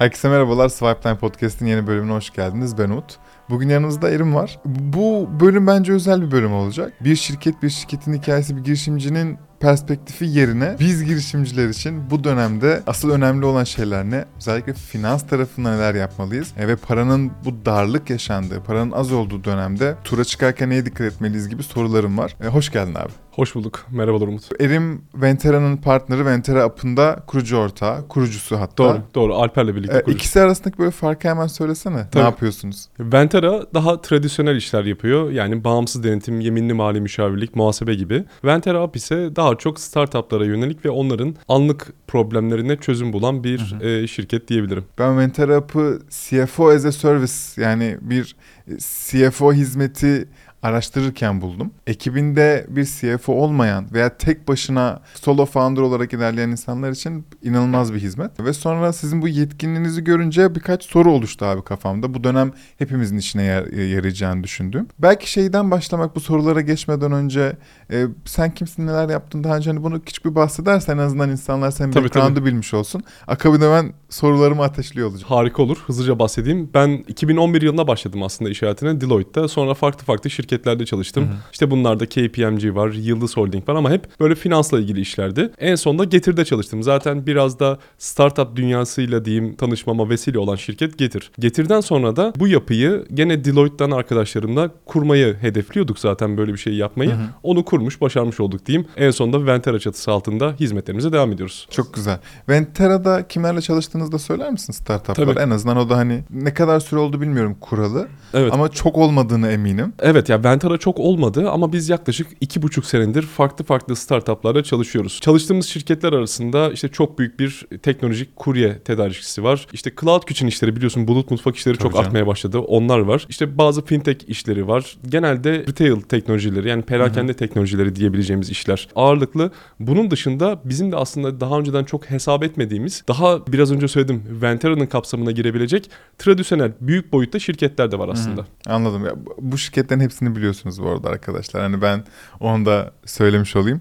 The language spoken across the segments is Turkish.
Herkese merhabalar. Swipe Time Podcast'in yeni bölümüne hoş geldiniz. Ben Umut. Bugün yanımızda Erim var. Bu bölüm bence özel bir bölüm olacak. Bir şirket, bir şirketin hikayesi, bir girişimcinin perspektifi yerine biz girişimciler için bu dönemde asıl önemli olan şeyler ne? Özellikle finans tarafında neler yapmalıyız? E, ve paranın bu darlık yaşandığı, paranın az olduğu dönemde tura çıkarken neye dikkat etmeliyiz gibi sorularım var. E, hoş geldin abi. Hoş bulduk. Merhabalar Umut. Erim Ventera'nın partneri, Ventera App'ında kurucu ortağı, kurucusu hatta. Doğru, doğru. Alper'le birlikte E, ikisi arasındaki böyle farkı hemen söylesene. Tabii. Ne yapıyorsunuz? Ventera daha tradisyonel işler yapıyor. Yani bağımsız denetim, yeminli mali müşavirlik, muhasebe gibi. Ventera App ise daha çok startuplara yönelik ve onların anlık problemlerine çözüm bulan bir e, şirket diyebilirim. Ben Ventera App'ı CFO as a Service yani bir CFO hizmeti araştırırken buldum. Ekibinde bir CFO olmayan veya tek başına solo founder olarak ilerleyen insanlar için inanılmaz bir hizmet. Ve sonra sizin bu yetkinliğinizi görünce birkaç soru oluştu abi kafamda. Bu dönem hepimizin işine yar- yarayacağını düşündüm. Belki şeyden başlamak bu sorulara geçmeden önce e, sen kimsin neler yaptın daha önce hani bunu küçük bir bahsedersen en azından insanlar senin Tabii, background'ı bilmiş olsun. Akabinde ben sorularımı ateşliyor olacağım. Harika olur. Hızlıca bahsedeyim. Ben 2011 yılında başladım aslında iş hayatına Deloitte'da. Sonra farklı farklı şirketlerde çalıştım. İşte bunlarda KPMG var, Yıldız Holding var ama hep böyle finansla ilgili işlerdi. En sonunda Getir'de çalıştım. Zaten biraz da startup dünyasıyla diyeyim tanışmama vesile olan şirket Getir. Getir'den sonra da bu yapıyı gene Deloitte'den arkadaşlarımla kurmayı hedefliyorduk zaten böyle bir şey yapmayı. Onu kurmuş, başarmış olduk diyeyim. En sonunda Ventera çatısı altında hizmetlerimize devam ediyoruz. Çok güzel. Ventera'da kimlerle çalıştığınızı da söyler misin startuplar? Tabii. En azından o da hani ne kadar süre oldu bilmiyorum kuralı. Evet. Ama çok olmadığını eminim. Evet ya Ventara çok olmadı ama biz yaklaşık iki buçuk senedir farklı farklı startuplarla çalışıyoruz. Çalıştığımız şirketler arasında işte çok büyük bir teknolojik kurye tedarikçisi var. İşte cloud kitchen işleri biliyorsun bulut mutfak işleri Tabii çok canım. artmaya başladı. Onlar var. İşte bazı fintech işleri var. Genelde retail teknolojileri yani perakende teknolojileri diyebileceğimiz işler ağırlıklı. Bunun dışında bizim de aslında daha önceden çok hesap etmediğimiz daha biraz önce söyledim Ventera'nın kapsamına girebilecek tradisyonel büyük boyutta şirketler de var aslında. Anladım. Ya, bu- bu şirketlerin hepsini biliyorsunuz bu arada arkadaşlar. Hani ben onu da söylemiş olayım.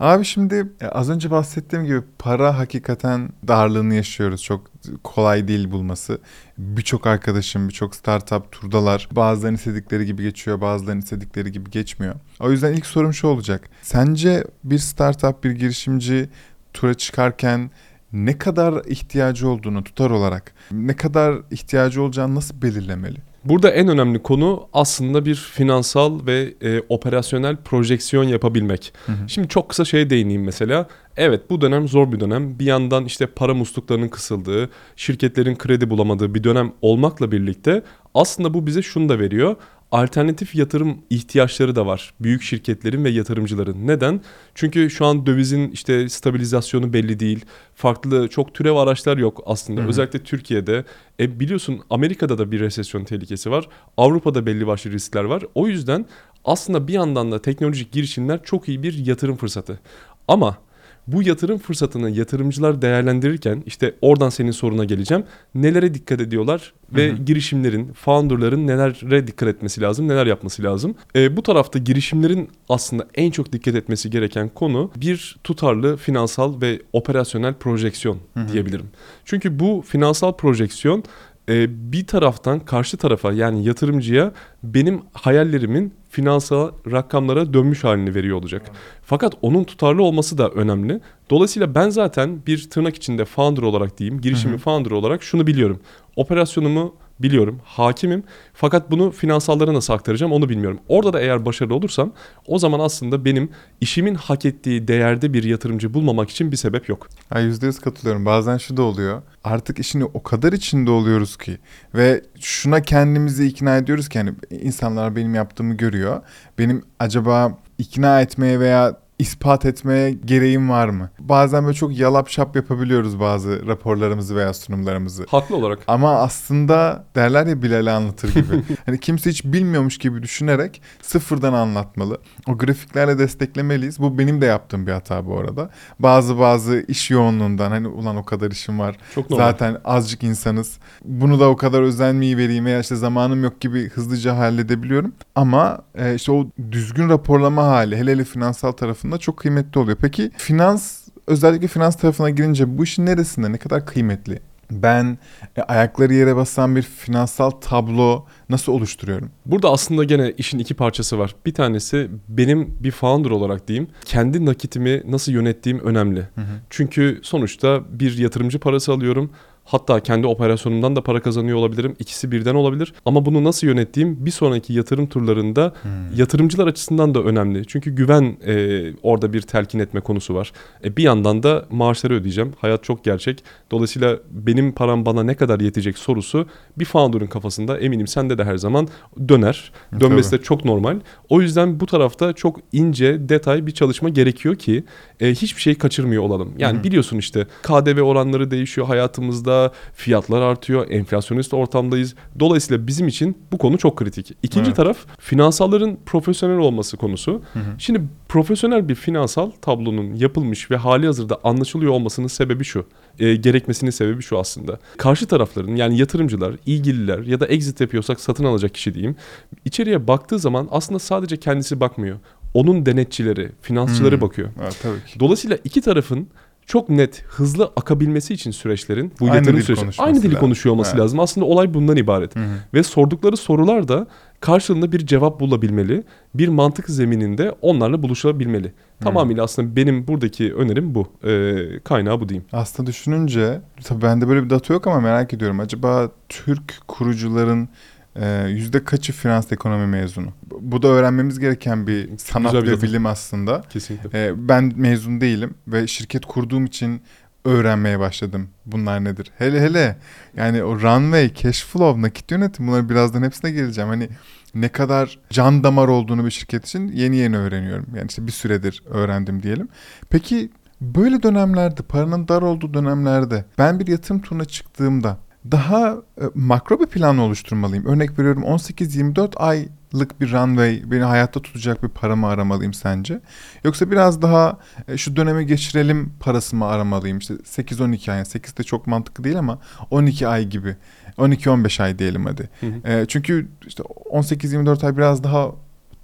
Abi şimdi e, az önce bahsettiğim gibi para hakikaten darlığını yaşıyoruz. Çok kolay değil bulması. Birçok arkadaşım, birçok startup turdalar. Bazılarının istedikleri gibi geçiyor, bazılarının istedikleri gibi geçmiyor. O yüzden ilk sorum şu olacak. Sence bir startup, bir girişimci tura çıkarken ne kadar ihtiyacı olduğunu tutar olarak, ne kadar ihtiyacı olacağını nasıl belirlemeli? Burada en önemli konu aslında bir finansal ve e, operasyonel projeksiyon yapabilmek. Şimdi çok kısa şeye değineyim mesela. Evet bu dönem zor bir dönem. Bir yandan işte para musluklarının kısıldığı, şirketlerin kredi bulamadığı bir dönem olmakla birlikte aslında bu bize şunu da veriyor. Alternatif yatırım ihtiyaçları da var büyük şirketlerin ve yatırımcıların. Neden? Çünkü şu an dövizin işte stabilizasyonu belli değil. Farklı çok türev araçlar yok aslında. Hı hı. Özellikle Türkiye'de. E biliyorsun Amerika'da da bir resesyon tehlikesi var. Avrupa'da belli başlı riskler var. O yüzden aslında bir yandan da teknolojik girişimler çok iyi bir yatırım fırsatı. Ama bu yatırım fırsatını yatırımcılar değerlendirirken işte oradan senin soruna geleceğim. Nelere dikkat ediyorlar ve Hı hı. girişimlerin, founderların nelere dikkat etmesi lazım, neler yapması lazım. E, bu tarafta girişimlerin aslında en çok dikkat etmesi gereken konu bir tutarlı finansal ve operasyonel projeksiyon Hı hı. diyebilirim. Çünkü bu finansal projeksiyon e, bir taraftan karşı tarafa yani yatırımcıya benim hayallerimin finansal rakamlara dönmüş halini veriyor olacak. Fakat onun tutarlı olması da önemli. Dolayısıyla ben zaten bir tırnak içinde founder olarak diyeyim, girişimi Hı hı. founder olarak şunu biliyorum. Operasyonumu biliyorum, hakimim. Fakat bunu finansallara nasıl aktaracağım onu bilmiyorum. Orada da eğer başarılı olursam o zaman aslında benim işimin hak ettiği değerde bir yatırımcı bulmamak için bir sebep yok. Yüzde yüz katılıyorum. Bazen şu da oluyor. Artık işin o kadar içinde oluyoruz ki ve şuna kendimizi ikna ediyoruz ki hani insanlar benim yaptığımı görüyor. Benim acaba ikna etmeye veya ispat etmeye gereğim var mı? Bazen böyle çok yalap şap yapabiliyoruz bazı raporlarımızı veya sunumlarımızı. Haklı olarak. Ama aslında derler ya Bilal'i anlatır gibi. hani kimse hiç bilmiyormuş gibi düşünerek sıfırdan anlatmalı. O grafiklerle desteklemeliyiz. Bu benim de yaptığım bir hata bu arada. Bazı bazı iş yoğunluğundan hani ulan o kadar işim var. Çok normal. Zaten azıcık insanız. Bunu da o kadar özenmeyi vereyim veya işte zamanım yok gibi hızlıca halledebiliyorum. Ama e, işte o düzgün raporlama hali hele hele finansal tarafında çok kıymetli oluyor. Peki finans özellikle finans tarafına girince bu işin neresinde ne kadar kıymetli ben e, ayakları yere basan bir finansal tablo nasıl oluşturuyorum? Burada aslında gene işin iki parçası var. Bir tanesi benim bir founder olarak diyeyim kendi nakitimi nasıl yönettiğim önemli. Hı hı. Çünkü sonuçta bir yatırımcı parası alıyorum. Hatta kendi operasyonumdan da para kazanıyor olabilirim. İkisi birden olabilir. Ama bunu nasıl yönettiğim bir sonraki yatırım turlarında Hmm. yatırımcılar açısından da önemli. Çünkü güven e, orada bir telkin etme konusu var. E, bir yandan da maaşları ödeyeceğim. Hayat çok gerçek. Dolayısıyla benim param bana ne kadar yetecek sorusu bir founder'ın kafasında eminim sende de her zaman döner. Dönmesi de çok normal. O yüzden bu tarafta çok ince, detay bir çalışma gerekiyor ki e, hiçbir şey kaçırmıyor olalım. Yani hı. biliyorsun işte KDV oranları değişiyor hayatımızda, fiyatlar artıyor, enflasyonist ortamdayız. Dolayısıyla bizim için bu konu çok kritik. İkinci Evet. taraf finansalların profesyonel olması konusu. Hı hı. Şimdi profesyonel bir finansal tablonun yapılmış ve hali hazırda anlaşılıyor olmasının sebebi şu. E, gerekmesinin sebebi şu aslında. Karşı tarafların yani yatırımcılar, ilgililer ya da exit yapıyorsak satın alacak kişi diyeyim. içeriye baktığı zaman aslında sadece kendisi bakmıyor. Onun denetçileri, finansçıları Hmm. bakıyor. Evet, tabii ki. Dolayısıyla iki tarafın çok net, hızlı akabilmesi için süreçlerin bu Aynı yatırım süreci aynı dili lazım. konuşuyor olması Evet. lazım. Aslında olay bundan ibaret. Hı hı. Ve sordukları sorular da karşılığında bir cevap bulabilmeli. Bir mantık zemininde onlarla buluşabilmeli. Tamamıyla aslında benim buradaki önerim bu. Ee, kaynağı bu diyeyim. Aslında düşününce tabii bende böyle bir data yok ama merak ediyorum. Acaba Türk kurucuların e, yüzde kaçı finans ekonomi mezunu? Bu da öğrenmemiz gereken bir sanat Güzel ve bilim aslında. Kesinlikle. E, ben mezun değilim ve şirket kurduğum için öğrenmeye başladım. Bunlar nedir? Hele hele yani o runway, cash flow, nakit yönetim bunları birazdan hepsine geleceğim. Hani ne kadar can damar olduğunu bir şirket için yeni yeni öğreniyorum. Yani işte bir süredir öğrendim diyelim. Peki böyle dönemlerde, paranın dar olduğu dönemlerde ben bir yatırım turuna çıktığımda daha e, makro bir plan oluşturmalıyım. Örnek veriyorum 18-24 aylık bir runway beni hayatta tutacak bir para mı aramalıyım sence? Yoksa biraz daha e, şu dönemi geçirelim parası mı aramalıyım? İşte 8-12 ay, yani 8 de çok mantıklı değil ama 12 ay gibi. 12-15 ay diyelim hadi. Hı hı. E, çünkü işte 18-24 ay biraz daha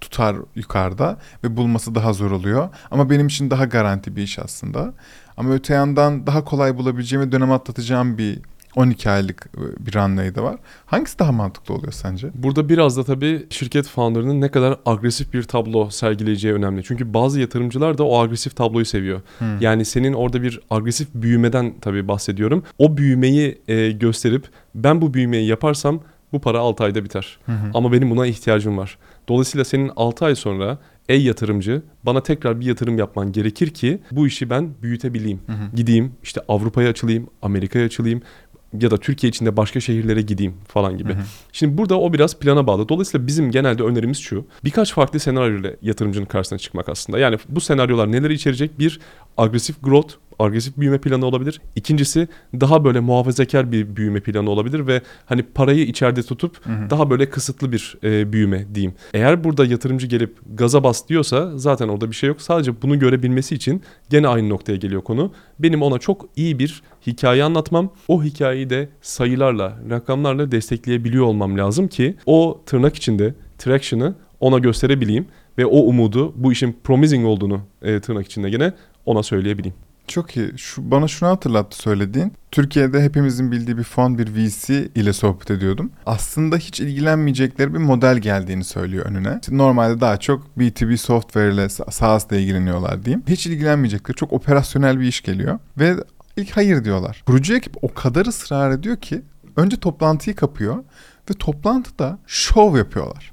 tutar yukarıda ve bulması daha zor oluyor. Ama benim için daha garanti bir iş aslında. Ama öte yandan daha kolay bulabileceğim ve dönem atlatacağım bir 12 aylık e, bir runway de var. Hangisi daha mantıklı oluyor sence? Burada biraz da tabii şirket founder'ının ne kadar agresif bir tablo sergileyeceği önemli. Çünkü bazı yatırımcılar da o agresif tabloyu seviyor. Hmm. Yani senin orada bir agresif büyümeden tabii bahsediyorum. O büyümeyi e, gösterip ben bu büyümeyi yaparsam bu para 6 ayda biter. Hı hı. Ama benim buna ihtiyacım var. Dolayısıyla senin 6 ay sonra ey yatırımcı bana tekrar bir yatırım yapman gerekir ki bu işi ben büyütebileyim. Hı hı. Gideyim işte Avrupa'ya açılayım, Amerika'ya açılayım ya da Türkiye içinde başka şehirlere gideyim falan gibi. Hı hı. Şimdi burada o biraz plana bağlı. Dolayısıyla bizim genelde önerimiz şu. Birkaç farklı senaryo ile yatırımcının karşısına çıkmak aslında. Yani bu senaryolar neleri içerecek? Bir, agresif growth, agresif büyüme planı olabilir. İkincisi daha böyle muhafazakar bir büyüme planı olabilir ve hani parayı içeride tutup Hı hı. daha böyle kısıtlı bir e, büyüme diyeyim. Eğer burada yatırımcı gelip gaza bas diyorsa zaten orada bir şey yok. Sadece bunu görebilmesi için gene aynı noktaya geliyor konu. Benim ona çok iyi bir hikaye anlatmam. O hikayeyi de sayılarla, rakamlarla destekleyebiliyor olmam lazım ki o tırnak içinde traction'ı ona gösterebileyim ve o umudu bu işin promising olduğunu e, tırnak içinde gene ona söyleyebileyim. Çok iyi. Şu, bana şunu hatırlattı söylediğin. Türkiye'de hepimizin bildiği bir fon, bir VC ile sohbet ediyordum. Aslında hiç ilgilenmeyecekleri bir model geldiğini söylüyor önüne. Normalde daha çok B2B software ile SaaS ile ilgileniyorlar diyeyim. Hiç ilgilenmeyecekleri çok operasyonel bir iş geliyor. Ve ilk hayır diyorlar. Kurucu ekip o kadar ısrar ediyor ki önce toplantıyı kapıyor ve toplantıda şov yapıyorlar.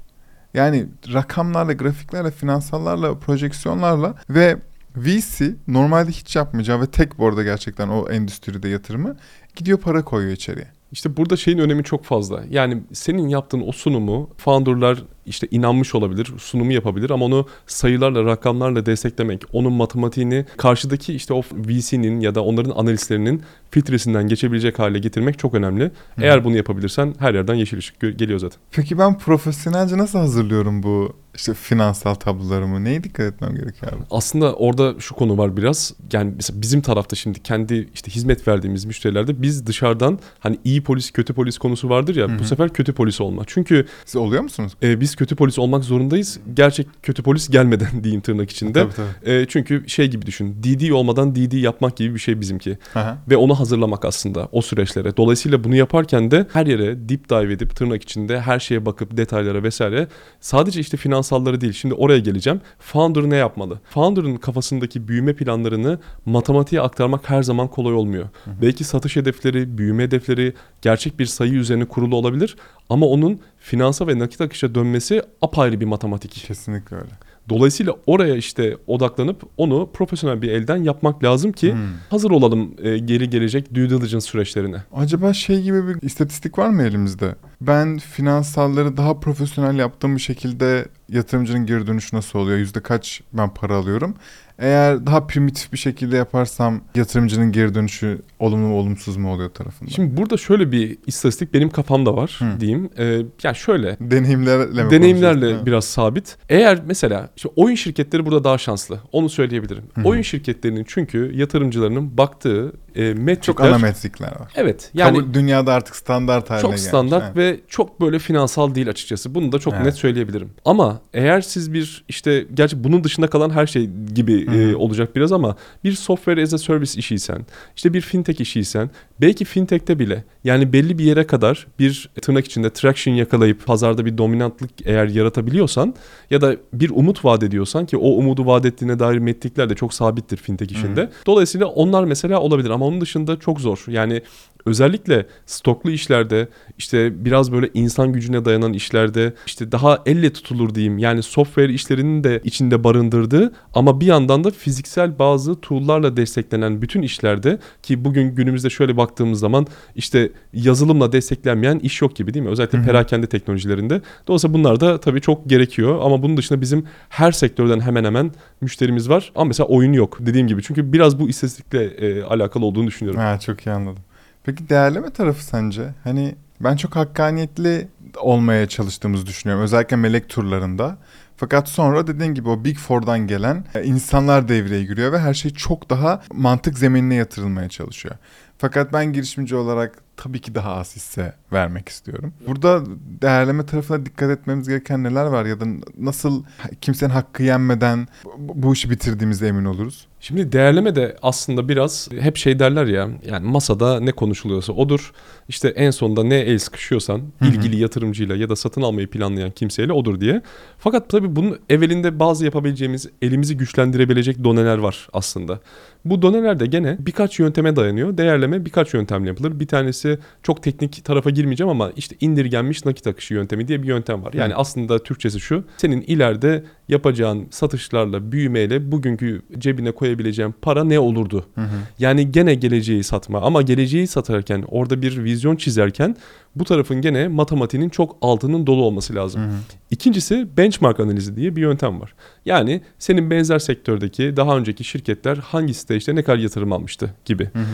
Yani rakamlarla, grafiklerle, finansallarla, projeksiyonlarla ve VC normalde hiç yapmayacağı ve tek bu arada gerçekten o endüstride yatırımı gidiyor para koyuyor içeriye. İşte burada şeyin önemi çok fazla. Yani senin yaptığın o sunumu founderlar işte inanmış olabilir, sunumu yapabilir ama onu sayılarla, rakamlarla desteklemek, onun matematiğini karşıdaki işte o VC'nin ya da onların analistlerinin filtresinden geçebilecek hale getirmek çok önemli. Eğer bunu yapabilirsen her yerden yeşil ışık geliyor zaten. Peki ben profesyonelce nasıl hazırlıyorum bu işte finansal tablolarımı? Neye dikkat etmem gerekiyor abi? Aslında orada şu konu var biraz. Yani mesela bizim tarafta şimdi kendi işte hizmet verdiğimiz müşterilerde biz dışarıdan hani iyi polis kötü polis konusu vardır ya Hı hı. bu sefer kötü polis olma. Çünkü Siz oluyor musunuz? e, biz kötü polis olmak zorundayız. Gerçek kötü polis gelmeden diyeyim tırnak içinde. Tabii tabii. E, çünkü şey gibi düşün. DD olmadan DD yapmak gibi bir şey bizimki. Aha. Ve onu hazırlamak aslında o süreçlere. Dolayısıyla bunu yaparken de her yere deep dive edip tırnak içinde her şeye bakıp detaylara vesaire. Sadece işte finansalları değil. Şimdi oraya geleceğim. Founder ne yapmalı? Founder'ın kafasındaki büyüme planlarını matematiğe aktarmak her zaman kolay olmuyor. Belki satış hedefleri, büyüme hedefleri gerçek bir sayı üzerine kurulu olabilir. Ama onun finansa ve nakit akışa dönmesi apayrı bir matematik. Kesinlikle öyle. Dolayısıyla oraya işte odaklanıp onu profesyonel bir elden yapmak lazım ki Hmm. hazır olalım e, geri gelecek due diligence süreçlerine. Acaba şey gibi bir istatistik var mı elimizde? Ben finansalları daha profesyonel yaptığım bir şekilde yatırımcının geri dönüşü nasıl oluyor? Yüzde kaç ben para alıyorum? Eğer daha primitif bir şekilde yaparsam yatırımcının geri dönüşü olumlu mu olumsuz mu oluyor tarafında? Şimdi burada şöyle bir istatistik benim kafamda var Hı. diyeyim. E, yani şöyle Deneyimlerle mi deneyimlerle biraz sabit. Eğer mesela işte oyun şirketleri burada daha şanslı. Onu söyleyebilirim. Hı. Oyun şirketlerinin çünkü yatırımcılarının baktığı e, metrikler Çok ana metrikler var. Evet. Yani Kabul, dünyada artık standart haline çok gelmiş. standart Evet. ve çok böyle finansal değil açıkçası. Bunu da çok Evet. net söyleyebilirim. Ama eğer siz bir işte gerçi bunun dışında kalan her şey gibi Hı hı. e, olacak biraz ama bir software as a service işiysen, işte bir fintech işiysen, belki fintech'te bile yani belli bir yere kadar bir tırnak içinde traction yakalayıp pazarda bir dominantlık eğer yaratabiliyorsan ya da bir umut vaat ediyorsan ki o umudu vaat ettiğine dair metrikler de çok sabittir fintech işinde. Dolayısıyla onlar mesela olabilir ama onun dışında çok zor. Yani özellikle stoklu işlerde işte biraz böyle insan gücüne dayanan işlerde işte daha elle tutulur diyeyim. Yani software işlerinin de içinde barındırdığı ama bir yandan da fiziksel bazı tool'larla desteklenen bütün işlerde ki bugün günümüzde şöyle baktığımız zaman işte yazılımla desteklenmeyen iş yok gibi değil mi? Özellikle Hı hı. perakende teknolojilerinde. Dolayısıyla bunlar da tabii çok gerekiyor ama bunun dışında bizim her sektörden hemen hemen müşterimiz var ama mesela oyun yok dediğim gibi. Çünkü biraz bu istatistikle e, alakalı olduğunu düşünüyorum. Ha, çok iyi anladım. Peki değerleme tarafı sence? Hani ben çok hakkaniyetli olmaya çalıştığımızı düşünüyorum. Özellikle melek turlarında. Fakat sonra dediğin gibi o Big Four'dan gelen e, insanlar devreye giriyor ve her şey çok daha mantık zeminine yatırılmaya çalışıyor. Fakat ben girişimci olarak tabii ki daha az hisse vermek istiyorum. Burada değerleme tarafına dikkat etmemiz gereken neler var ya da nasıl kimsenin hakkı yenmeden bu işi bitirdiğimize emin oluruz? Şimdi değerleme de aslında biraz hep şey derler ya yani masada ne konuşuluyorsa odur. İşte en sonunda ne el sıkışıyorsan ilgili yatırımcıyla ya da satın almayı planlayan kimseyle odur diye. Fakat tabii bunun evvelinde bazı yapabileceğimiz elimizi güçlendirebilecek doneler var aslında. Bu doneler de gene birkaç yönteme dayanıyor. Değerleme birkaç yöntemle yapılır. Bir tanesi çok teknik tarafa girmeyeceğim ama işte indirgenmiş nakit akışı yöntemi diye bir yöntem var. Yani aslında Türkçesi şu. Senin ileride yapacağın satışlarla, büyümeyle bugünkü cebine koyabileceğin para ne olurdu? Hı hı. Yani gene geleceği satma ama geleceği satarken orada bir vizyon çizerken bu tarafın gene matematiğinin çok altının dolu olması lazım. Hı hı. İkincisi benchmark analizi diye bir yöntem var. Yani senin benzer sektördeki daha önceki şirketler hangi stage'de ne kadar yatırım almıştı gibi. Hı hı.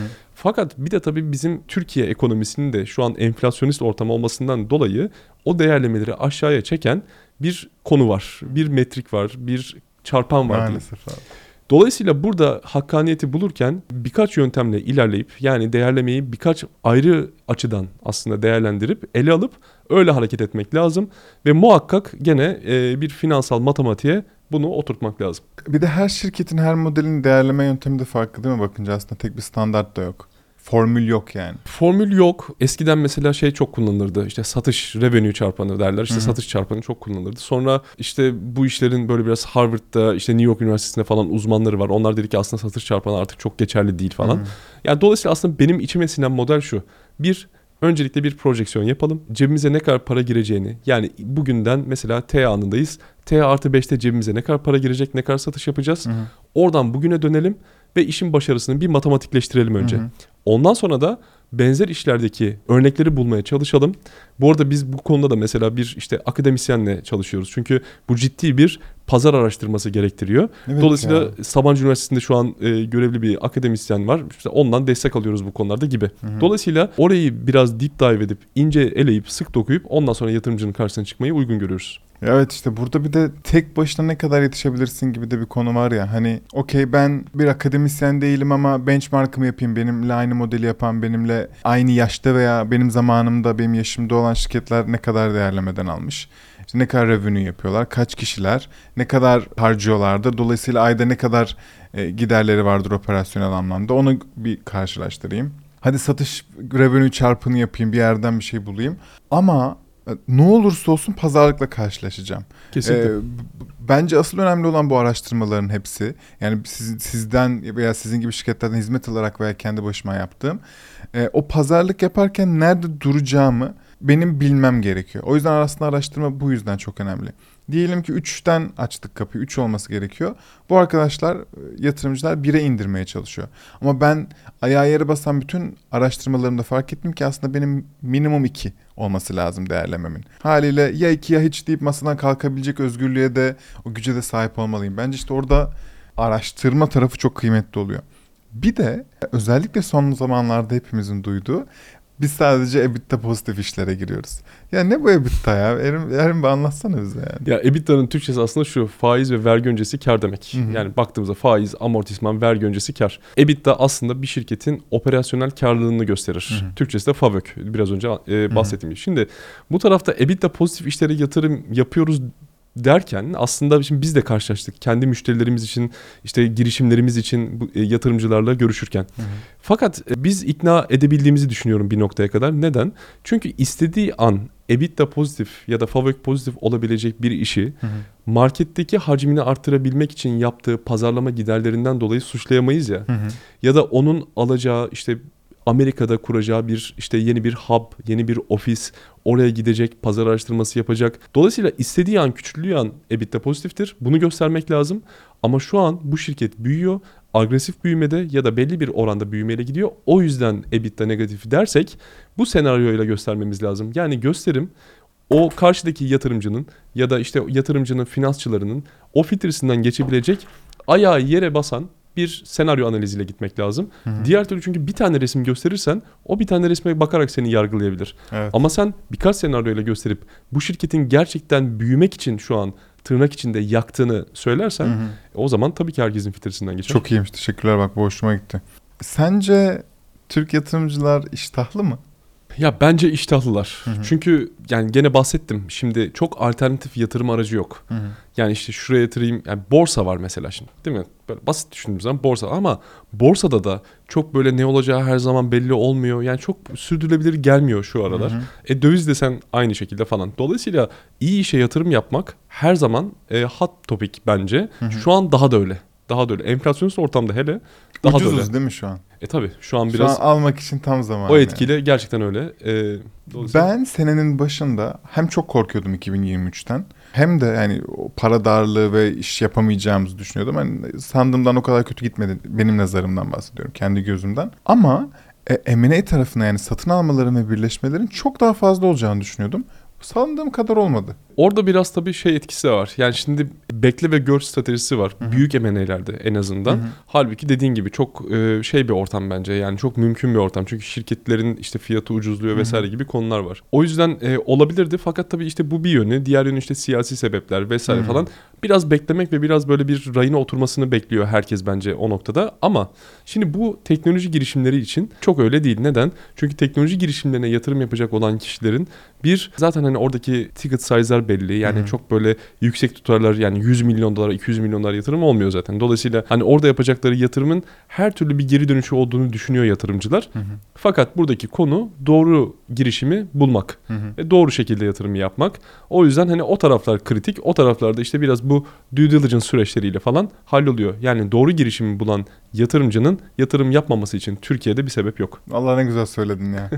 Fakat bir de tabii bizim Türkiye ekonomisinin de şu an enflasyonist ortam olmasından dolayı o değerlemeleri aşağıya çeken bir konu var. Bir metrik var, bir çarpan var. Maalesef abi. Dolayısıyla burada hakkaniyeti bulurken birkaç yöntemle ilerleyip yani değerlemeyi birkaç ayrı açıdan aslında değerlendirip ele alıp öyle hareket etmek lazım ve muhakkak gene e, bir finansal matematiğe bunu oturtmak lazım. Bir de her şirketin her modelin değerleme yöntemi de farklı değil mi bakınca aslında tek bir standart da yok. Formül yok yani. Formül yok. Eskiden mesela şey çok kullanılırdı. İşte satış revenue çarpanı derler. İşte Hı hı. satış çarpanı çok kullanılırdı. Sonra işte bu işlerin böyle biraz Harvard'da işte New York Üniversitesi'nde falan uzmanları var. Onlar dedi ki aslında satış çarpanı artık çok geçerli değil falan. Hı. Yani dolayısıyla aslında benim içime sinen model şu. Bir, öncelikle bir projeksiyon yapalım. Cebimize ne kadar para gireceğini yani bugünden mesela T anındayız. T artı 5'te cebimize ne kadar para girecek, ne kadar satış yapacağız. Hı hı. Oradan bugüne dönelim ve işin başarısını bir matematikleştirelim önce. Hı hı. Ondan sonra da benzer işlerdeki örnekleri bulmaya çalışalım. Bu arada biz bu konuda da mesela bir işte akademisyenle çalışıyoruz. Çünkü bu ciddi bir pazar araştırması gerektiriyor. Evet Dolayısıyla ya. Sabancı Üniversitesi'nde şu an e, görevli bir akademisyen var. İşte ondan destek alıyoruz bu konularda gibi. Hı hı. Dolayısıyla orayı biraz deep dive edip ince eleyip sık dokuyup ondan sonra yatırımcının karşısına çıkmayı uygun görüyoruz. Evet işte burada bir de tek başına ne kadar yetişebilirsin gibi de bir konu var ya. Hani okey ben bir akademisyen değilim ama benchmark'ımı yapayım. Benimle aynı modeli yapan, benimle aynı yaşta veya benim zamanımda, benim yaşımda olan şirketler ne kadar değerlemeden almış. işte ne kadar revenue yapıyorlar, kaç kişiler, ne kadar harcıyorlardır. Dolayısıyla ayda ne kadar e, giderleri vardır operasyonel anlamda. Onu bir karşılaştırayım. Hadi satış revenue çarpını yapayım, bir yerden bir şey bulayım. Ama ne olursa olsun pazarlıkla karşılaşacağım. Kesinlikle. Ee, bence asıl önemli olan bu araştırmaların hepsi. Yani siz, sizden veya sizin gibi şirketlerden hizmet alarak veya kendi başıma yaptığım e, o pazarlık yaparken nerede duracağımı benim bilmem gerekiyor. O yüzden aslında araştırma bu yüzden çok önemli. Diyelim ki 3'ten açtık kapıyı. 3 olması gerekiyor. Bu arkadaşlar, e, yatırımcılar 1'e indirmeye çalışıyor. Ama ben ayağa yere basan bütün araştırmalarımda fark ettim ki aslında benim minimum 2 olması lazım değerlememin. Haliyle ya 2 ya hiç deyip masadan kalkabilecek özgürlüğe de o güce de sahip olmalıyım. Bence işte orada araştırma tarafı çok kıymetli oluyor. Bir de özellikle son zamanlarda hepimizin duyduğu biz sadece EBITDA pozitif işlere giriyoruz. Ya ne bu EBITDA ya? Erim, Erim bir anlatsana bize yani. Ya EBITDA'nın Türkçesi aslında şu faiz ve vergi öncesi kar demek. Hı hı. Yani baktığımızda faiz, amortisman, vergi öncesi kar. EBITDA aslında bir şirketin operasyonel karlılığını gösterir. Hı hı. Türkçesi de FAVÖK. Biraz önce e, bahsettiğim gibi. Şimdi bu tarafta EBITDA pozitif işlere yatırım yapıyoruz derken aslında şimdi biz de karşılaştık. Kendi müşterilerimiz için, işte girişimlerimiz için bu, e, yatırımcılarla görüşürken. Hı hı. Fakat e, biz ikna edebildiğimizi düşünüyorum bir noktaya kadar. Neden? Çünkü istediği an EBITDA pozitif ya da FAVÖK pozitif olabilecek bir işi Hı hı. marketteki hacmini artırabilmek için yaptığı pazarlama giderlerinden dolayı suçlayamayız ya. Hı hı. Ya da onun alacağı işte Amerika'da kuracağı bir işte yeni bir hub, yeni bir ofis, oraya gidecek, pazar araştırması yapacak. Dolayısıyla istediği an, küçüldüğü an EBITDA pozitiftir. Bunu göstermek lazım. Ama şu an bu şirket büyüyor. Agresif büyümede ya da belli bir oranda büyümeyle gidiyor. O yüzden EBITDA negatif dersek bu senaryoyla göstermemiz lazım. Yani gösterim o karşıdaki yatırımcının ya da işte yatırımcının finansçılarının o filtresinden geçebilecek ayağı yere basan bir senaryo analiziyle gitmek lazım. Hı hı. Diğer türlü çünkü bir tane resim gösterirsen o bir tane resme bakarak seni yargılayabilir. Evet. Ama sen birkaç senaryoyla gösterip bu şirketin gerçekten büyümek için şu an tırnak içinde yaktığını söylersen Hı hı. o zaman tabii ki herkesin filtresinden geçer. Çok iyiymiş. Teşekkürler bak bu hoşuma gitti. Sence Türk yatırımcılar iştahlı mı? Ya bence iştahlılar. Hı hı. Çünkü yani gene bahsettim. Şimdi çok alternatif yatırım aracı yok. Hı hı. Yani işte şuraya yatırayım. Yani borsa var mesela şimdi. Değil mi? Böyle basit düşündüğümüz zaman borsa. Ama borsada da çok böyle ne olacağı her zaman belli olmuyor. Yani çok sürdürülebilir gelmiyor şu aralar. Hı hı. E döviz desen aynı şekilde falan. Dolayısıyla iyi işe yatırım yapmak her zaman e, hot topic bence. Hı hı. Şu an daha da öyle. Daha da öyle. Enflasyonist ortamda hele daha da Ucuzuz öyle. değil mi şu an? E tabii şu an Şu biraz an almak için tam zaman. o etkiyle gerçekten öyle. E, dolayısıyla- Ben senenin başında hem çok korkuyordum 2023'ten hem de yani para darlığı ve iş yapamayacağımızı düşünüyordum. Hani sandığımdan o kadar kötü gitmedi. Benim nazarımdan bahsediyorum. Kendi gözümden. Ama e, M&A tarafına yani satın almaların ve birleşmelerin çok daha fazla olacağını düşünüyordum. Sandığım kadar olmadı. Orada biraz tabii şey etkisi de var. Yani şimdi bekle ve gör stratejisi var. Hı hı. Büyük M&A'lerde en azından. Hı hı. Halbuki dediğin gibi çok e, şey bir ortam bence. Yani çok mümkün bir ortam. Çünkü şirketlerin işte fiyatı ucuzluyor Hı hı. vesaire gibi konular var. O yüzden e, olabilirdi fakat tabii işte bu bir yönü. Diğer yönü işte siyasi sebepler vesaire Hı hı. falan. Biraz beklemek ve biraz böyle bir rayına oturmasını bekliyor herkes bence o noktada. Ama şimdi bu teknoloji girişimleri için çok öyle değil. Neden? Çünkü teknoloji girişimlerine yatırım yapacak olan kişilerin bir zaten hani oradaki ticket size'lar belli. Yani hı. çok böyle yüksek tutarlar yani 100 milyon dolar 200 milyon dolar yatırım olmuyor zaten. Dolayısıyla hani orada yapacakları yatırımın her türlü bir geri dönüşü olduğunu düşünüyor yatırımcılar. Hı. Fakat buradaki konu doğru girişimi bulmak hı. ve doğru şekilde yatırım yapmak. O yüzden hani o taraflar kritik. O taraflarda işte biraz bu due diligence süreçleriyle falan halloluyor. Yani doğru girişimi bulan yatırımcının yatırım yapmaması için Türkiye'de bir sebep yok. Allah ne güzel söyledin ya.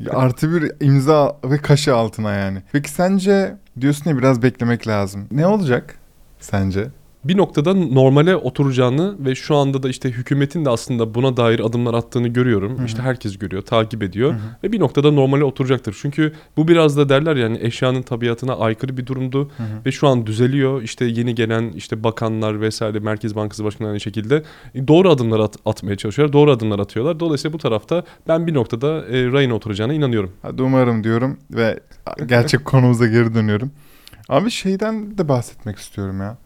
Ya Artı bir imza ve kaşı altına yani. Peki sence diyorsun ya biraz beklemek lazım. Ne olacak sence? Bir noktada normale oturacağını ve şu anda da işte hükümetin de aslında buna dair adımlar attığını görüyorum. Hı hı. İşte herkes görüyor, takip ediyor Hı hı. ve bir noktada normale oturacaktır. Çünkü bu biraz da derler yani eşyanın tabiatına aykırı bir durumdu Hı hı. ve şu an düzeliyor. İşte yeni gelen işte bakanlar vesaire Merkez Bankası Başkanı aynı şekilde doğru adımlar at- atmaya çalışıyorlar. Doğru adımlar atıyorlar. Dolayısıyla bu tarafta ben bir noktada e, rayına oturacağına inanıyorum. Hadi umarım diyorum ve gerçek konumuza geri dönüyorum. Abi şeyden de bahsetmek istiyorum ya.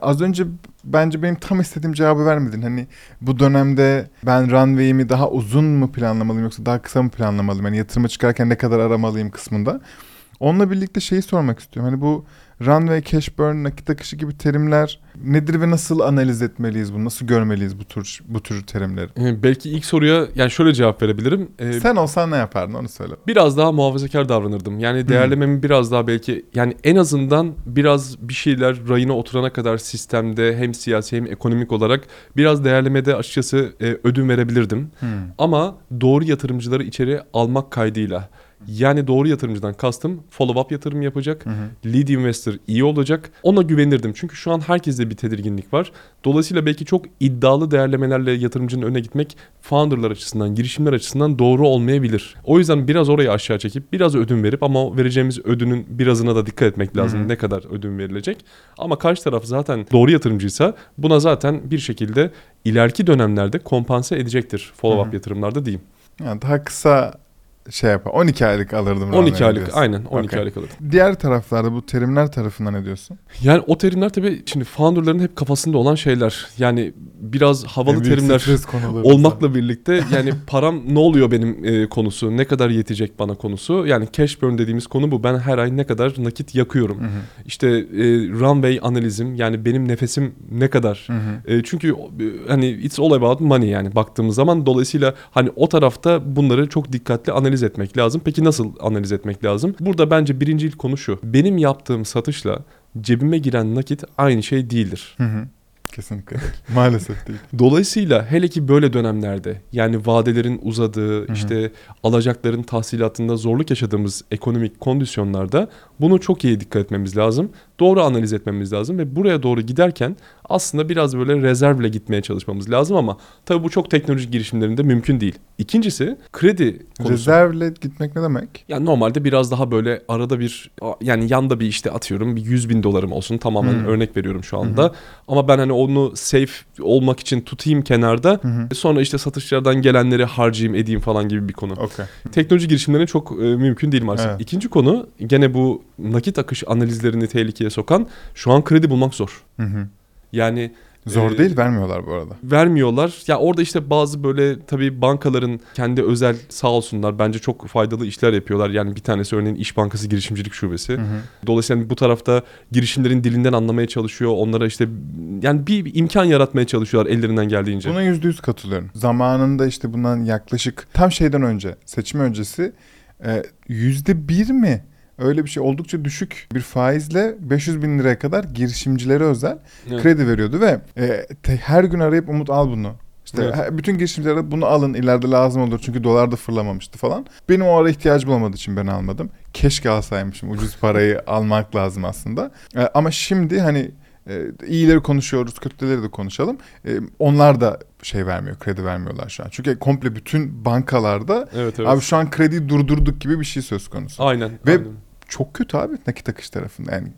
Az önce bence benim tam istediğim cevabı vermedin. Hani bu dönemde ben runway'imi daha uzun mu planlamalıyım yoksa daha kısa mı planlamalıyım? Yani yatırıma çıkarken ne kadar aramalıyım kısmında. Onunla birlikte şeyi sormak istiyorum. Hani bu runway, cash burn, nakit akışı gibi terimler nedir ve nasıl analiz etmeliyiz bunu? Nasıl görmeliyiz bu tür bu tür terimleri? Ee, belki ilk soruya yani şöyle cevap verebilirim. Ee, Sen olsan ne yapardın onu söyle. biraz daha muhafazakar davranırdım. Yani değerlememi biraz daha belki yani en azından biraz bir şeyler rayına oturana kadar sistemde hem siyasi hem ekonomik olarak biraz değerlemede açıkçası e, ödün verebilirdim. Hmm. Ama doğru yatırımcıları içeri almak kaydıyla yani doğru yatırımcıdan kastım follow up yatırım yapacak. Hı hı. Lead investor iyi olacak. Ona güvenirdim. Çünkü şu an herkeste bir tedirginlik var. Dolayısıyla belki çok iddialı değerlemelerle yatırımcının önüne gitmek founderlar açısından, girişimler açısından doğru olmayabilir. O yüzden biraz orayı aşağı çekip biraz ödün verip ama vereceğimiz ödünün birazına da dikkat etmek lazım. Hı hı. Ne kadar ödün verilecek. Ama karşı taraf zaten doğru yatırımcıysa buna zaten bir şekilde ileriki dönemlerde kompanse edecektir follow Hı up hı. yatırımlarda diyeyim. Yani daha kısa şey yapar. 12 aylık alırdım. 12 runway aylık diyorsun. aynen 12 Okey. aylık alır. Diğer taraflarda bu terimler tarafından ne diyorsun? Yani o terimler tabii şimdi founderların hep kafasında olan şeyler. Yani biraz havalı En terimler olmakla birlikte yani param ne oluyor benim e, konusu, ne kadar yetecek bana konusu. Yani cash burn dediğimiz konu bu. Ben her ay ne kadar nakit yakıyorum. Hı hı. İşte e, runway analizim yani benim nefesim ne kadar. Hı hı. E, çünkü e, hani it's all about money yani baktığımız zaman dolayısıyla hani o tarafta bunları çok dikkatli analiz etmek lazım. Peki nasıl analiz etmek lazım? Burada bence birinci ilk konu şu. Benim yaptığım satışla cebime giren nakit aynı şey değildir. Hı hı. Kesinlikle. Maalesef değil. Dolayısıyla hele ki böyle dönemlerde yani vadelerin uzadığı hı. işte alacakların tahsilatında zorluk yaşadığımız ekonomik kondisyonlarda bunu çok iyi dikkat etmemiz lazım. Doğru analiz etmemiz lazım ve buraya doğru giderken aslında biraz böyle rezervle gitmeye çalışmamız lazım ama tabii bu çok teknolojik girişimlerinde mümkün değil. İkincisi kredi konusu. Rezervle gitmek ne demek? Yani normalde biraz daha böyle arada bir yani yanda bir işte atıyorum bir 100 bin dolarım olsun tamamen Hmm. örnek veriyorum şu anda. Ama ben hani onu safe olmak için tutayım kenarda hı. sonra işte satışlardan gelenleri harcayayım edeyim falan gibi bir konu. Okey. Teknoloji girişimlerine çok e, mümkün değil maalesef. Evet. İkinci konu gene bu nakit akış analizlerini tehlikeye sokan şu an kredi bulmak zor. Hı hı. Yani Zor Ee, değil vermiyorlar bu arada. vermiyorlar. Ya orada işte bazı böyle tabii bankaların kendi özel sağ olsunlar bence çok faydalı işler yapıyorlar. Yani bir tanesi örneğin İş Bankası Girişimcilik Şubesi. Hı hı. Dolayısıyla hani bu tarafta girişimlerin dilinden anlamaya çalışıyor. Onlara işte yani bir imkan yaratmaya çalışıyorlar ellerinden geldiğince. Buna yüzde yüz katılıyorum. Zamanında işte bundan yaklaşık tam şeyden önce seçim öncesi e, yüzde bir mi? Öyle bir şey oldukça düşük bir faizle 500 bin liraya kadar girişimcilere özel Evet. kredi veriyordu ve e, te- her gün arayıp Umut al bunu. İşte Evet. bütün girişimcilere bunu alın ileride lazım olur çünkü dolar da fırlamamıştı falan. Benim o ara ihtiyacım olmadığı için ben almadım. Keşke alsaymışım ucuz parayı almak lazım aslında. E, ama şimdi hani e, iyileri konuşuyoruz kötüleri de konuşalım. E, onlar da şey vermiyor kredi vermiyorlar şu an. Çünkü komple bütün bankalarda Evet evet. abi şu an krediyi durdurduk gibi bir şey söz konusu. aynen. Ve- aynen. Çok kötü abi nakit akış tarafında yani.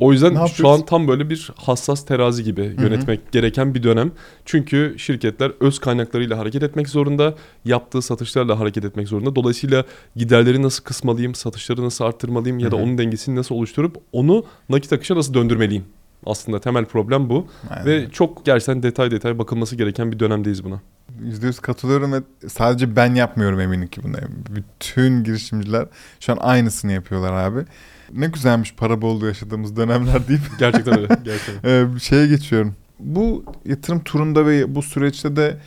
O yüzden Ne şu yapıyoruz? an tam böyle bir hassas terazi gibi yönetmek gereken bir dönem. Çünkü şirketler öz kaynaklarıyla hareket etmek zorunda, yaptığı satışlarla hareket etmek zorunda. Dolayısıyla giderleri nasıl kısmalıyım, satışları nasıl arttırmalıyım ya da onun dengesini nasıl oluşturup onu nakit akışa nasıl döndürmeliyim? Aslında temel problem bu Aynen. ve çok gerçekten detay detay bakılması gereken bir dönemdeyiz buna. %100 katılıyorum ve sadece ben yapmıyorum eminim ki bunu. Bütün girişimciler şu an aynısını yapıyorlar abi. Ne güzelmiş para bolluğu yaşadığımız dönemler deyip Gerçekten öyle. Gerçekten. e, bir şeye geçiyorum. Bu yatırım turunda ve bu süreçte de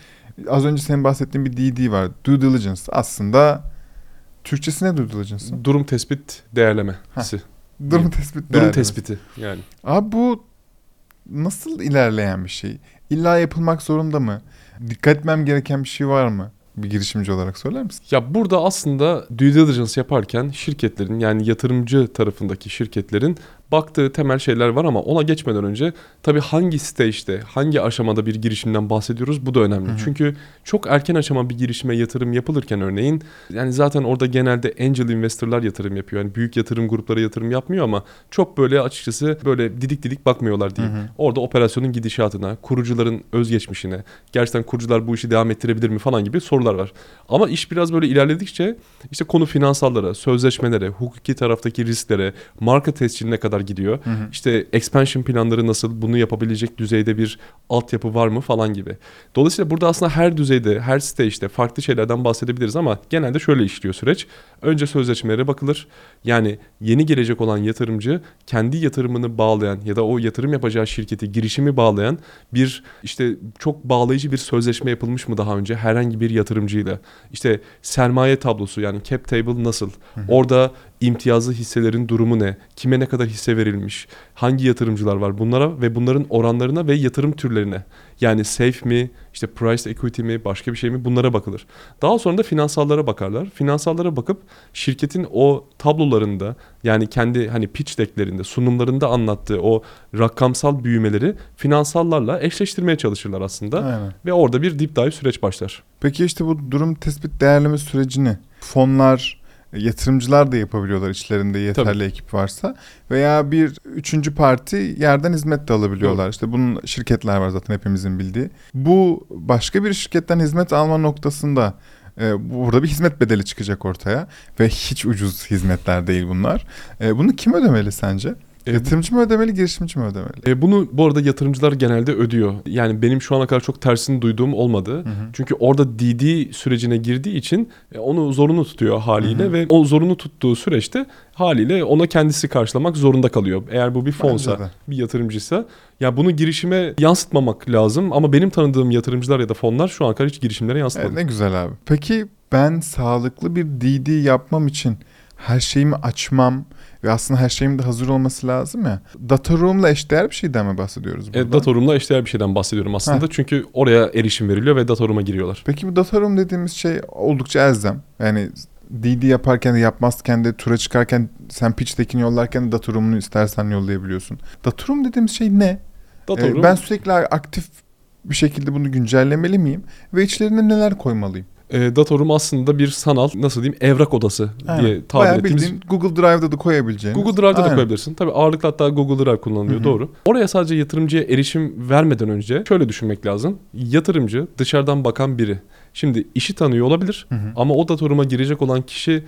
az önce senin bahsettiğin bir DD var. Due diligence. Aslında Türkçesi ne due diligence'ın? Durum tespit değerlemesi. Durum tespit. Durum tespiti yani. Abi bu nasıl ilerleyen bir şey? İlla yapılmak zorunda mı? Dikkat etmem gereken bir şey var mı? Bir girişimci olarak söyler misin? Ya burada aslında due diligence yaparken şirketlerin yani yatırımcı tarafındaki şirketlerin baktığı temel şeyler var ama ona geçmeden önce tabii hangi stage'de, hangi aşamada bir girişimden bahsediyoruz bu da önemli. Hı hı. Çünkü çok erken aşama bir girişime yatırım yapılırken örneğin yani zaten orada genelde angel investorlar yatırım yapıyor. Yani büyük yatırım grupları yatırım yapmıyor ama çok böyle açıkçası böyle didik didik bakmıyorlar diyeyim. Hı hı. Orada operasyonun gidişatına, kurucuların özgeçmişine, gerçekten kurucular bu işi devam ettirebilir mi falan gibi sorular var. Ama iş biraz böyle ilerledikçe işte konu finansallara, sözleşmelere, hukuki taraftaki risklere, marka tescilline kadar kadar gidiyor? Hı hı. İşte expansion planları nasıl? Bunu yapabilecek düzeyde bir altyapı var mı falan gibi. Dolayısıyla burada aslında her düzeyde, her stage'de farklı şeylerden bahsedebiliriz ama genelde şöyle işliyor süreç. Önce sözleşmelere bakılır. Yani yeni gelecek olan yatırımcı kendi yatırımını bağlayan ya da o yatırım yapacağı şirketi, girişimi bağlayan bir işte çok bağlayıcı bir sözleşme yapılmış mı daha önce herhangi bir yatırımcıyla? İşte sermaye tablosu yani cap table nasıl? Orada imtiyazlı hisselerin durumu ne? Kime ne kadar hisse verilmiş? Hangi yatırımcılar var? Bunlara ve bunların oranlarına ve yatırım türlerine. Yani safe mi, işte price equity mi, başka bir şey mi bunlara bakılır. Daha sonra da finansallara bakarlar. Finansallara bakıp şirketin o tablolarında yani kendi hani pitch decklerinde, sunumlarında anlattığı o rakamsal büyümeleri finansallarla eşleştirmeye çalışırlar aslında. Aynen. Ve orada bir deep dive süreç başlar. Peki işte bu durum tespit değerleme sürecini fonlar, yatırımcılar da yapabiliyorlar içlerinde yeterli Tabii. ekip varsa veya bir üçüncü parti yerden hizmet de alabiliyorlar. İşte bunun şirketler var zaten hepimizin bildiği. Bu başka bir şirketten hizmet alma noktasında e, burada bir hizmet bedeli çıkacak ortaya ve hiç ucuz hizmetler değil bunlar. E, bunu kim ödemeli sence? E, Yatırımcı mı ödemeli, girişimci mi ödemeli? E, bunu bu arada yatırımcılar genelde ödüyor. Yani benim şu ana kadar çok tersini duyduğum olmadı. Hı hı. Çünkü orada DD sürecine girdiği için e, onu zorunlu tutuyor haliyle Hı hı. ve o zorunlu tuttuğu süreçte haliyle ona kendisi karşılamak zorunda kalıyor. Eğer bu bir fonsa, bir yatırımcıysa ya bunu girişime yansıtmamak lazım ama benim tanıdığım yatırımcılar ya da fonlar şu ana kadar hiç girişimlere yansıtmadı. Evet, ne güzel abi. Peki ben sağlıklı bir DD yapmam için her şeyimi açmam ve aslında her şeyim de hazır olması lazım ya. Data room'la eşdeğer bir şeyden mi bahsediyoruz burada? E, data room'la eşdeğer bir şeyden bahsediyorum aslında. Çünkü oraya erişim veriliyor ve data room'a giriyorlar. Peki bu data room dediğimiz şey oldukça elzem. Yani DD yaparken de yapmazken de tura çıkarken sen pitch deck'ini yollarken de data room'unu istersen yollayabiliyorsun. Data room dediğimiz şey ne? Data Ee, room, ben sürekli aktif bir şekilde bunu güncellemeli miyim? Ve içlerine neler koymalıyım? E, data room aslında bir sanal nasıl diyeyim evrak odası Aynen. diye tabir Bayağı ettiğimiz bildiğin Google Drive'da da koyabileceğiniz. Google Drive'da da Aynen. koyabilirsin. Tabii ağırlıklı hatta Google Drive kullanılıyor Hı hı. doğru. Oraya sadece yatırımcıya erişim vermeden önce şöyle düşünmek lazım. Yatırımcı dışarıdan bakan biri. Şimdi işi tanıyor olabilir Hı hı. ama o datoruma girecek olan kişi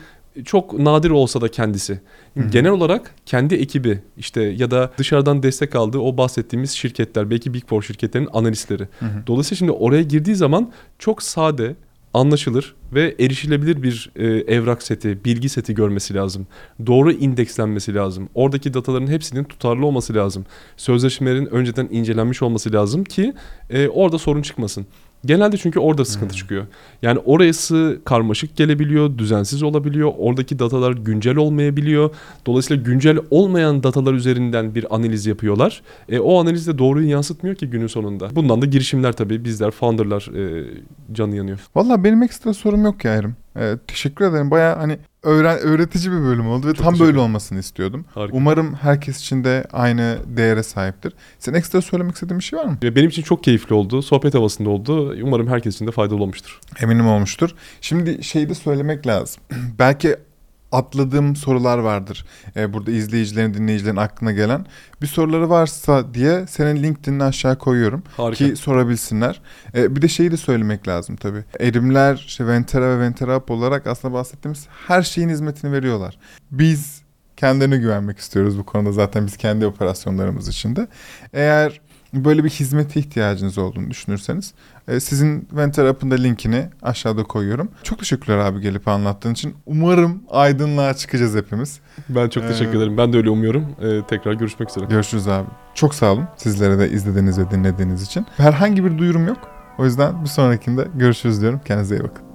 çok nadir olsa da kendisi. Hı hı. Genel olarak kendi ekibi işte ya da dışarıdan destek aldığı o bahsettiğimiz şirketler belki Big Four şirketlerin analistleri. Hı hı. Dolayısıyla şimdi oraya girdiği zaman çok sade, anlaşılır ve erişilebilir bir e, evrak seti, bilgi seti görmesi lazım. Doğru indekslenmesi lazım. Oradaki dataların hepsinin tutarlı olması lazım. Sözleşmelerin önceden incelenmiş olması lazım ki e, orada sorun çıkmasın. Genelde çünkü orada sıkıntı çıkıyor. Yani orası karmaşık gelebiliyor, düzensiz olabiliyor. Oradaki datalar güncel olmayabiliyor. Dolayısıyla güncel olmayan datalar üzerinden bir analiz yapıyorlar. E, o analiz de doğruyu yansıtmıyor ki günün sonunda. Bundan da girişimler tabii bizler, founderlar e, canı yanıyor. Valla benim ekstra sorum yok ya Erim. Ee, teşekkür ederim. Baya hani öğren öğretici bir bölüm oldu ve Çok tam böyle olmasını istiyordum. Harika. Umarım herkes için de aynı değere sahiptir. Sen ekstra söylemek istediğin bir şey var mı? Benim için çok keyifli oldu. Sohbet havasında oldu. Umarım herkes için de faydalı olmuştur. Eminim olmuştur. Şimdi şeyi de söylemek lazım. Belki atladığım sorular vardır. Ee, burada izleyicilerin, dinleyicilerin aklına gelen. Bir soruları varsa diye senin LinkedIn'ini aşağı koyuyorum. Harika. Ki sorabilsinler. Ee, bir de şeyi de söylemek lazım tabii. Erimler, işte Ventera ve Ventera Up olarak aslında bahsettiğimiz her şeyin hizmetini veriyorlar. Biz kendilerine güvenmek istiyoruz bu konuda zaten biz kendi operasyonlarımız içinde. Eğer böyle bir hizmete ihtiyacınız olduğunu düşünürseniz e, sizin Ventera Up'ın da linkini aşağıda koyuyorum. Çok teşekkürler abi gelip anlattığın için. Umarım aydınlığa çıkacağız hepimiz. Ben çok teşekkür Ee, ederim. Ben de öyle umuyorum. E, tekrar görüşmek üzere. Görüşürüz abi. Çok sağ olun sizlere de izlediğiniz ve dinlediğiniz için. Herhangi bir duyurum yok. O yüzden bir sonrakinde görüşürüz diyorum. Kendinize iyi bakın.